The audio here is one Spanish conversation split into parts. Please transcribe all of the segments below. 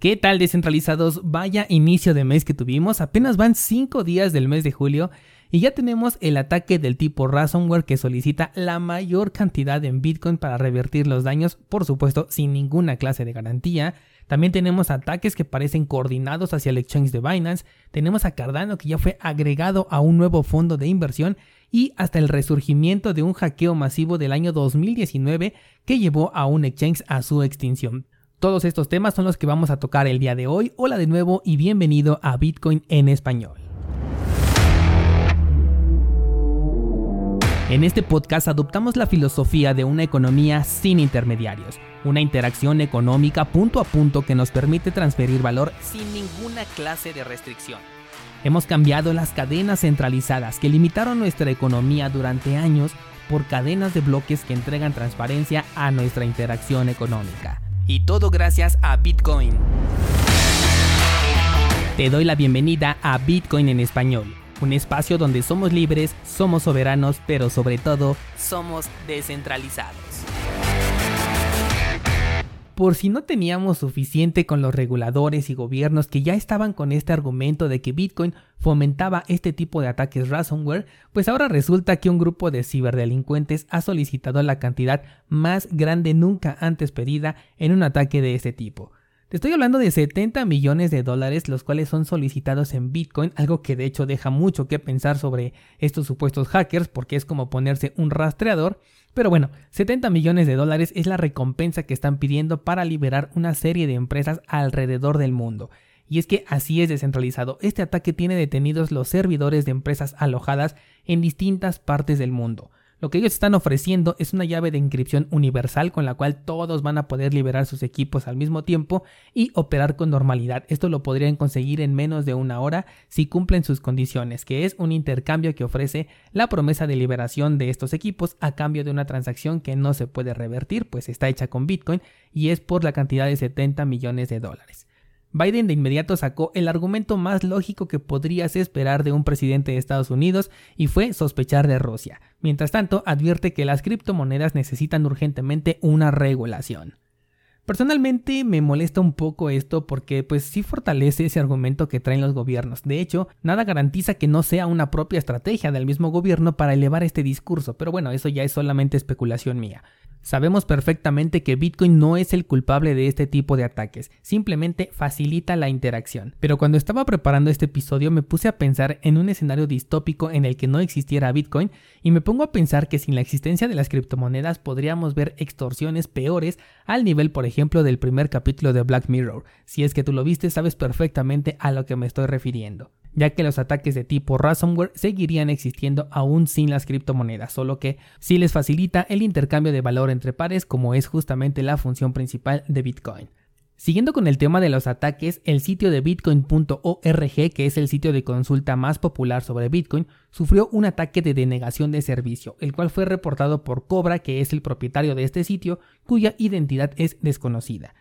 ¿Qué tal descentralizados? Vaya inicio de mes que tuvimos, apenas van 5 días del mes de julio y ya tenemos el ataque del tipo ransomware que solicita la mayor cantidad en Bitcoin para revertir los daños, por supuesto sin ninguna clase de garantía. También tenemos ataques que parecen coordinados hacia el exchange de Binance, tenemos a Cardano que ya fue agregado a un nuevo fondo de inversión y hasta el resurgimiento de un hackeo masivo del año 2019 que llevó a un exchange a su extinción. Todos estos temas son los que vamos a tocar el día de hoy. Hola de nuevo y bienvenido a Bitcoin en español. En este podcast adoptamos la filosofía de una economía sin intermediarios, una interacción económica punto a punto que nos permite transferir valor sin ninguna clase de restricción. Hemos cambiado las cadenas centralizadas que limitaron nuestra economía durante años por cadenas de bloques que entregan transparencia a nuestra interacción económica. Y todo gracias a Bitcoin. Te doy la bienvenida a Bitcoin en español, un espacio donde somos libres, somos soberanos, pero sobre todo somos descentralizados. Por si no teníamos suficiente con los reguladores y gobiernos que ya estaban con este argumento de que Bitcoin fomentaba este tipo de ataques ransomware, pues ahora resulta que un grupo de ciberdelincuentes ha solicitado la cantidad más grande nunca antes pedida en un ataque de este tipo. Te estoy hablando de 70 millones de dólares, los cuales son solicitados en Bitcoin, algo que de hecho deja mucho que pensar sobre estos supuestos hackers, porque es como ponerse un rastreador. Pero bueno, 70 millones de dólares es la recompensa que están pidiendo para liberar una serie de empresas alrededor del mundo. Y es que así es descentralizado. Este ataque tiene detenidos los servidores de empresas alojadas en distintas partes del mundo. Lo que ellos están ofreciendo es una llave de inscripción universal con la cual todos van a poder liberar sus equipos al mismo tiempo y operar con normalidad. Esto lo podrían conseguir en menos de una hora si cumplen sus condiciones, que es un intercambio que ofrece la promesa de liberación de estos equipos a cambio de una transacción que no se puede revertir, pues está hecha con Bitcoin y es por la cantidad de 70 millones de dólares. Biden de inmediato sacó el argumento más lógico que podrías esperar de un presidente de Estados Unidos y fue sospechar de Rusia. Mientras tanto, advierte que las criptomonedas necesitan urgentemente una regulación. Personalmente me molesta un poco esto porque pues sí fortalece ese argumento que traen los gobiernos. De hecho, nada garantiza que no sea una propia estrategia del mismo gobierno para elevar este discurso, pero bueno, eso ya es solamente especulación mía. Sabemos perfectamente que Bitcoin no es el culpable de este tipo de ataques, simplemente facilita la interacción. Pero cuando estaba preparando este episodio me puse a pensar en un escenario distópico en el que no existiera Bitcoin y me pongo a pensar que sin la existencia de las criptomonedas podríamos ver extorsiones peores al nivel por ejemplo del primer capítulo de Black Mirror. Si es que tú lo viste sabes perfectamente a lo que me estoy refiriendo ya que los ataques de tipo ransomware seguirían existiendo aún sin las criptomonedas, solo que sí les facilita el intercambio de entre pares como es justamente la función principal de Bitcoin. Siguiendo con el tema de los ataques, el sitio de bitcoin.org, que es el sitio de consulta más popular sobre Bitcoin, sufrió un ataque de denegación de servicio, el cual fue reportado por Cobra, que es el propietario de este sitio, cuya identidad es desconocida.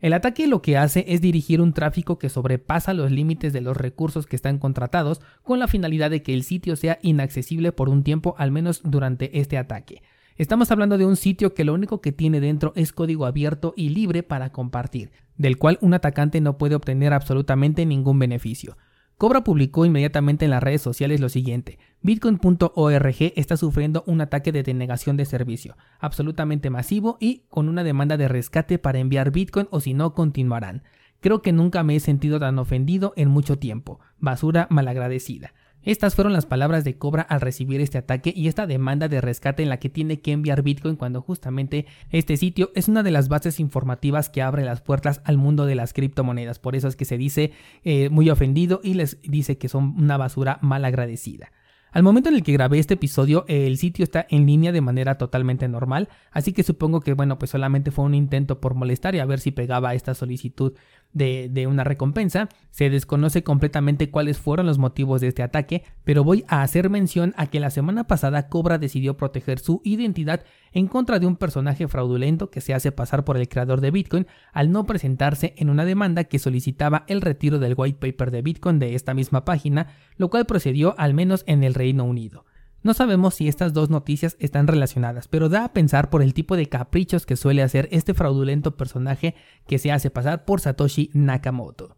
El ataque lo que hace es dirigir un tráfico que sobrepasa los límites de los recursos que están contratados con la finalidad de que el sitio sea inaccesible por un tiempo al menos durante este ataque. Estamos hablando de un sitio que lo único que tiene dentro es código abierto y libre para compartir, del cual un atacante no puede obtener absolutamente ningún beneficio. Cobra publicó inmediatamente en las redes sociales lo siguiente. Bitcoin.org está sufriendo un ataque de denegación de servicio, absolutamente masivo y con una demanda de rescate para enviar Bitcoin o si no continuarán. Creo que nunca me he sentido tan ofendido en mucho tiempo. Basura malagradecida. Estas fueron las palabras de Cobra al recibir este ataque y esta demanda de rescate en la que tiene que enviar Bitcoin cuando justamente este sitio es una de las bases informativas que abre las puertas al mundo de las criptomonedas. Por eso es que se dice eh, muy ofendido y les dice que son una basura mal agradecida. Al momento en el que grabé este episodio, el sitio está en línea de manera totalmente normal, así que supongo que bueno, pues solamente fue un intento por molestar y a ver si pegaba esta solicitud de, una recompensa. Se desconoce completamente cuáles fueron los motivos de este ataque, pero voy a hacer mención a que la semana pasada Cobra decidió proteger su identidad en contra de un personaje fraudulento que se hace pasar por el creador de Bitcoin al no presentarse en una demanda que solicitaba el retiro del white paper de Bitcoin de esta misma página, lo cual procedió al menos en el Reino Unido. No sabemos si estas dos noticias están relacionadas, pero da a pensar por el tipo de caprichos que suele hacer este fraudulento personaje que se hace pasar por Satoshi Nakamoto.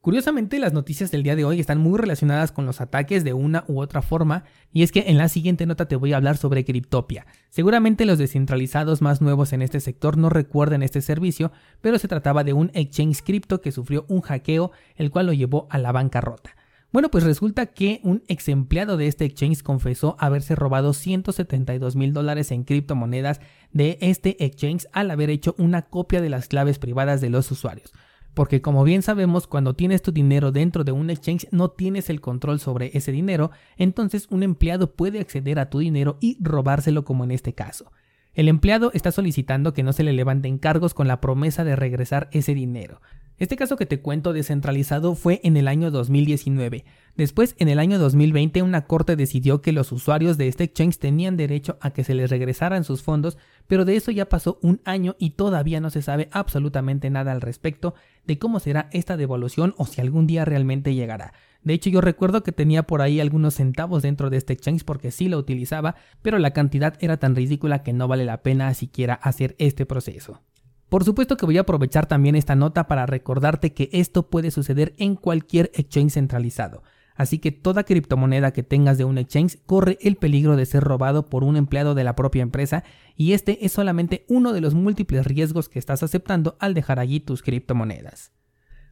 Curiosamente, las noticias del día de hoy están muy relacionadas con los ataques de una u otra forma, y es que en la siguiente nota te voy a hablar sobre Cryptopia. Seguramente los descentralizados más nuevos en este sector no recuerden este servicio, pero se trataba de un exchange cripto que sufrió un hackeo, el cual lo llevó a la bancarrota. Bueno, pues resulta que un ex empleado de este exchange confesó haberse robado 172 mil dólares en criptomonedas de este exchange al haber hecho una copia de las claves privadas de los usuarios porque como bien sabemos, cuando tienes tu dinero dentro de un exchange no tienes el control sobre ese dinero, entonces un empleado puede acceder a tu dinero y robárselo como en este caso. El empleado está solicitando que no se le levanten cargos con la promesa de regresar ese dinero. Este caso que te cuento descentralizado fue en el año 2019. Después, en el año 2020, una corte decidió que los usuarios de este exchange tenían derecho a que se les regresaran sus fondos, pero de eso ya pasó un año y todavía no se sabe absolutamente nada al respecto de cómo será esta devolución o si algún día realmente llegará. De hecho, yo recuerdo que tenía por ahí algunos centavos dentro de este exchange porque sí lo utilizaba, pero la cantidad era tan ridícula que no vale la pena siquiera hacer este proceso. Por supuesto que voy a aprovechar también esta nota para recordarte que esto puede suceder en cualquier exchange centralizado. Así que toda criptomoneda que tengas de un exchange corre el peligro de ser robado por un empleado de la propia empresa y este es solamente uno de los múltiples riesgos que estás aceptando al dejar allí tus criptomonedas.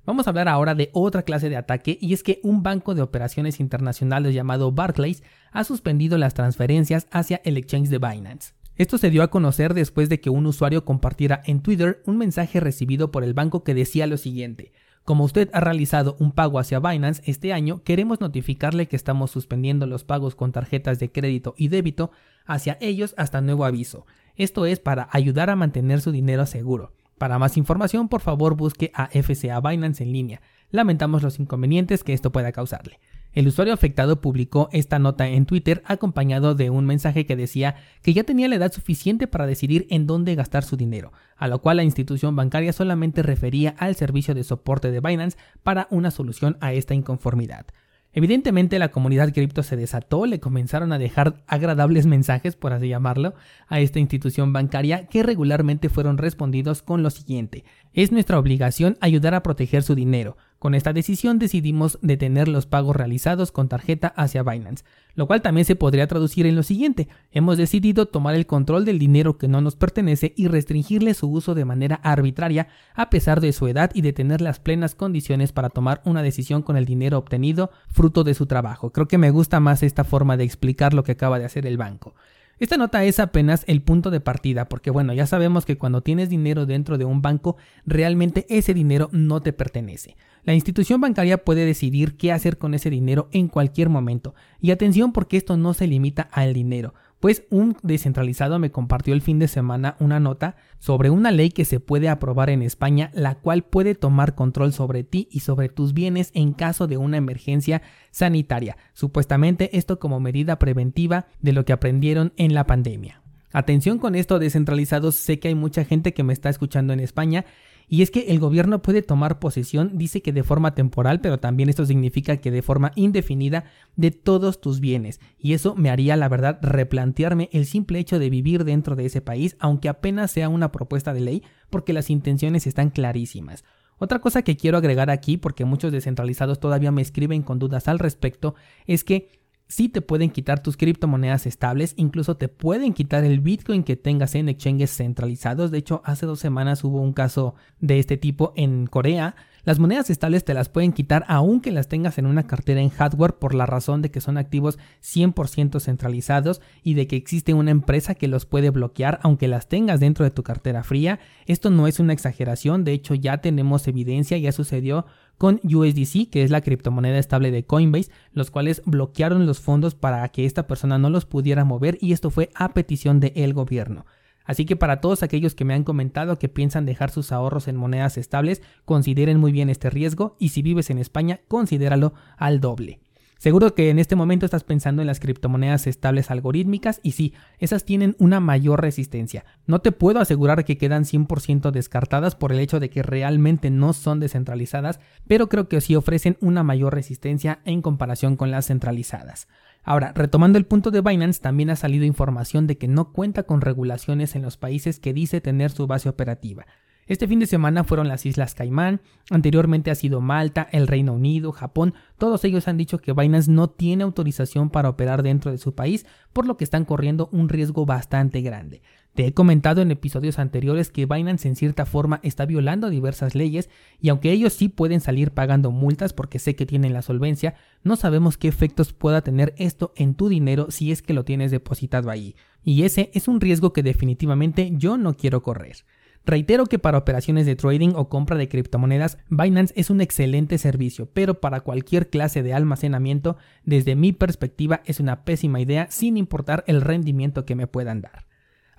Vamos a hablar ahora de otra clase de ataque y es que un banco de operaciones internacionales llamado Barclays ha suspendido las transferencias hacia el exchange de Binance. Esto se dio a conocer después de que un usuario compartiera en Twitter un mensaje recibido por el banco que decía lo siguiente, como usted ha realizado un pago hacia Binance este año, queremos notificarle que estamos suspendiendo los pagos con tarjetas de crédito y débito hacia ellos hasta nuevo aviso. Esto es para ayudar a mantener su dinero seguro. Para más información, por favor busque a FCA Binance en línea. Lamentamos los inconvenientes que esto pueda causarle. El usuario afectado publicó esta nota en Twitter acompañado de un mensaje que decía que ya tenía la edad suficiente para decidir en dónde gastar su dinero, a lo cual la institución bancaria solamente refería al servicio de soporte de Binance para una solución a esta inconformidad. Evidentemente la comunidad cripto se desató, le comenzaron a dejar agradables mensajes, por así llamarlo, a esta institución bancaria que regularmente fueron respondidos con lo siguiente. Es nuestra obligación ayudar a proteger su dinero. Con esta decisión decidimos detener los pagos realizados con tarjeta hacia Binance, lo cual también se podría traducir en lo siguiente. Hemos decidido tomar el control del dinero que no nos pertenece y restringirle su uso de manera arbitraria a pesar de su edad y de tener las plenas condiciones para tomar una decisión con el dinero obtenido fruto de su trabajo. Creo que me gusta más esta forma de explicar lo que acaba de hacer el banco. Esta nota es apenas el punto de partida, porque bueno, ya sabemos que cuando tienes dinero dentro de un banco, realmente ese dinero no te pertenece. La institución bancaria puede decidir qué hacer con ese dinero en cualquier momento. Y atención porque esto no se limita al dinero. Pues un descentralizado me compartió el fin de semana una nota sobre una ley que se puede aprobar en España, la cual puede tomar control sobre ti y sobre tus bienes en caso de una emergencia sanitaria. Supuestamente esto como medida preventiva de lo que aprendieron en la pandemia. Atención con esto descentralizados, sé que hay mucha gente que me está escuchando en España y es que el gobierno puede tomar posesión, dice que de forma temporal, pero también esto significa que de forma indefinida de todos tus bienes. Y eso me haría, la verdad, replantearme el simple hecho de vivir dentro de ese país, aunque apenas sea una propuesta de ley, porque las intenciones están clarísimas. Otra cosa que quiero agregar aquí, porque muchos descentralizados todavía me escriben con dudas al respecto, es que sí te pueden quitar tus criptomonedas estables, incluso te pueden quitar el Bitcoin que tengas en exchanges centralizados. De hecho, hace dos semanas hubo un caso de este tipo en Corea. Las monedas estables te las pueden quitar aunque las tengas en una cartera en hardware por la razón de que son activos 100% centralizados y de que existe una empresa que los puede bloquear aunque las tengas dentro de tu cartera fría. Esto no es una exageración, de hecho ya tenemos evidencia, ya sucedió con USDC, que es la criptomoneda estable de Coinbase, los cuales bloquearon los fondos para que esta persona no los pudiera mover y esto fue a petición del gobierno. Así que para todos aquellos que me han comentado que piensan dejar sus ahorros en monedas estables, consideren muy bien este riesgo y si vives en España, considéralo al doble. Seguro que en este momento estás pensando en las criptomonedas estables algorítmicas y sí, esas tienen una mayor resistencia. No te puedo asegurar que quedan 100% descartadas por el hecho de que realmente no son descentralizadas, pero creo que sí ofrecen una mayor resistencia en comparación con las centralizadas. Ahora, retomando el punto de Binance, también ha salido información de que no cuenta con regulaciones en los países que dice tener su base operativa. Este fin de semana fueron las Islas Caimán, anteriormente ha sido Malta, el Reino Unido, Japón, todos ellos han dicho que Binance no tiene autorización para operar dentro de su país, por lo que están corriendo un riesgo bastante grande. Te he comentado en episodios anteriores que Binance en cierta forma está violando diversas leyes y aunque ellos sí pueden salir pagando multas porque sé que tienen la solvencia, no sabemos qué efectos pueda tener esto en tu dinero si es que lo tienes depositado ahí. Y ese es un riesgo que definitivamente yo no quiero correr. Reitero que para operaciones de trading o compra de criptomonedas, Binance es un excelente servicio, pero para cualquier clase de almacenamiento, desde mi perspectiva, es una pésima idea sin importar el rendimiento que me puedan dar.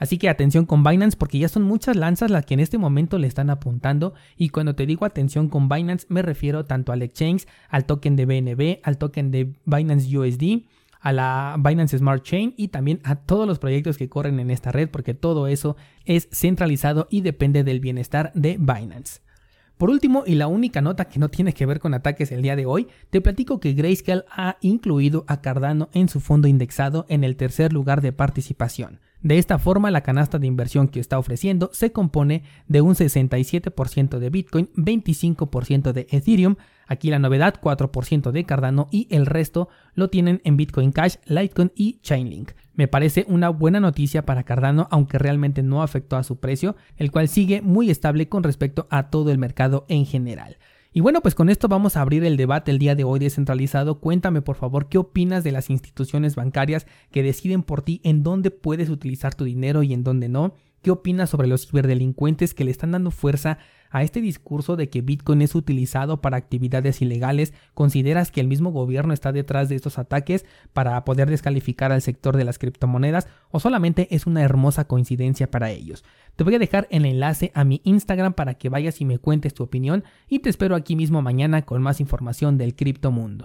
Así que atención con Binance porque ya son muchas lanzas las que en este momento le están apuntando y cuando te digo atención con Binance me refiero tanto al exchange, al token de BNB, al token de Binance USD, a la Binance Smart Chain y también a todos los proyectos que corren en esta red porque todo eso es centralizado y depende del bienestar de Binance. Por último, y la única nota que no tiene que ver con ataques el día de hoy, te platico que Grayscale ha incluido a Cardano en su fondo indexado en el tercer lugar de participación. De esta forma, la canasta de inversión que está ofreciendo se compone de un 67% de Bitcoin, 25% de Ethereum, aquí la novedad 4% de Cardano y el resto lo tienen en Bitcoin Cash, Litecoin y Chainlink. Me parece una buena noticia para Cardano, aunque realmente no afectó a su precio, el cual sigue muy estable con respecto a todo el mercado en general. Y bueno, pues con esto vamos a abrir el debate el día de hoy descentralizado. Cuéntame por favor qué opinas de las instituciones bancarias que deciden por ti en dónde puedes utilizar tu dinero y en dónde no. ¿Qué opinas sobre los ciberdelincuentes que le están dando fuerza a este discurso de que Bitcoin es utilizado para actividades ilegales? ¿Consideras que el mismo gobierno está detrás de estos ataques para poder descalificar al sector de las criptomonedas o solamente es una hermosa coincidencia para ellos? Te voy a dejar el enlace a mi Instagram para que vayas y me cuentes tu opinión y te espero aquí mismo mañana con más información del criptomundo.